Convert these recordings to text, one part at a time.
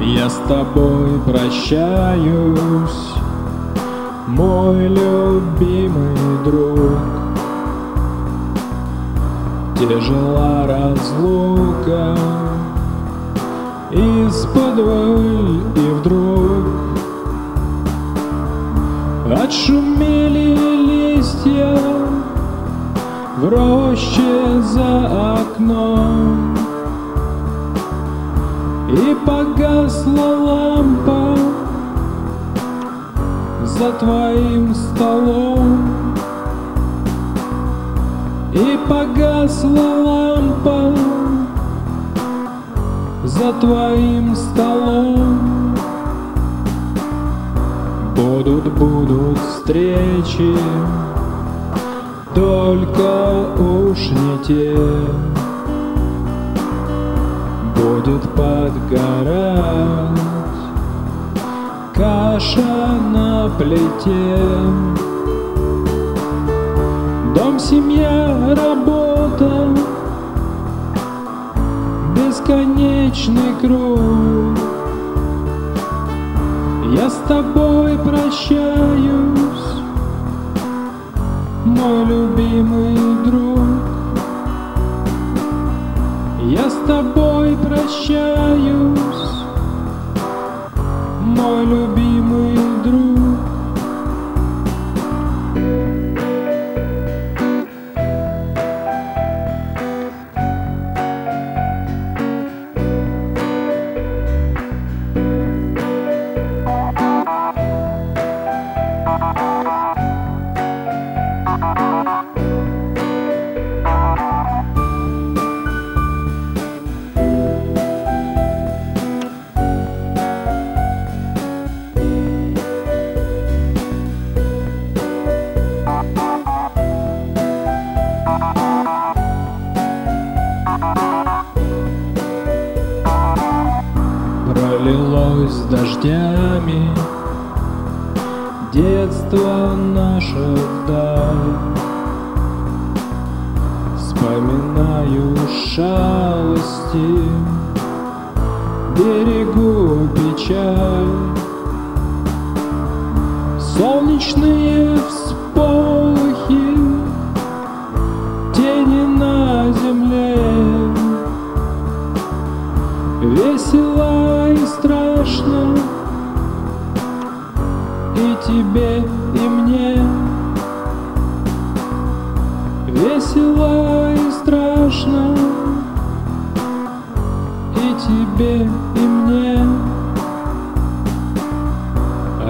Я с тобой прощаюсь, мой любимый друг. Тяжела разлука, из-под и вдруг Отшумели листья в роще за окном. И погасла лампа за твоим столом. И погасла лампа за твоим столом Будут, будут встречи, только уж не те. Будет подгорать каша на плите. Дом, семья, работа бесконечный круг Я с тобой прощаюсь, мой любимый друг. Я с тобой прощаюсь, мой любимый друг Пролилось дождями. Детство наше вдаль. Вспоминаю шалости. Берегу печаль. Солнечные всполохи. Тени на земле. Весело страшно. И тебе, и мне. Весело и страшно. И тебе, и мне.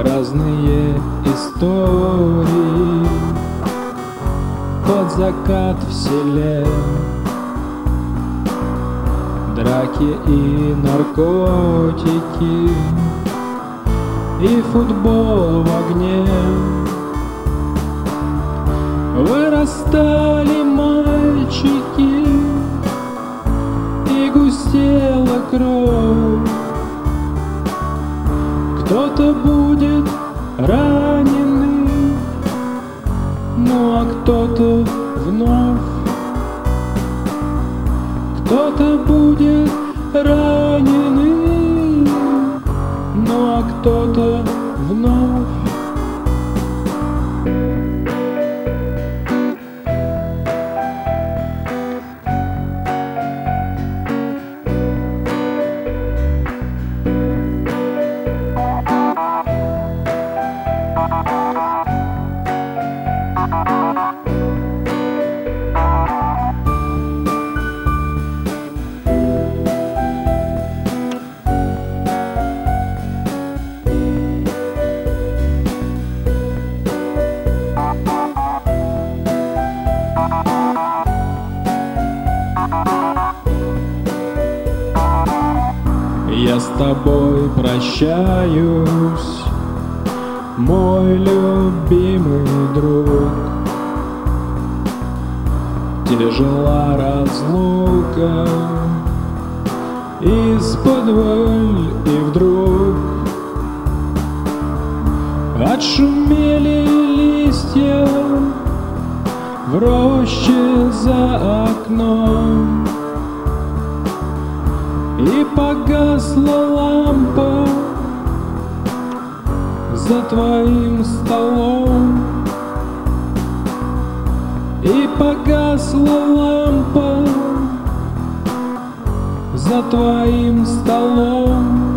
Разные истории. Под закат в селе Драки и наркотики И футбол в огне. Вырастали мальчики И густела кровь. Кто-то будет раненый Ну а кто-то вновь Я с тобой прощаюсь, мой любимый друг. Тяжела разлука, из-под и вдруг Отшумели листья в роще за окном И погасла лампа за твоим столом. И погасла лампа за твоим столом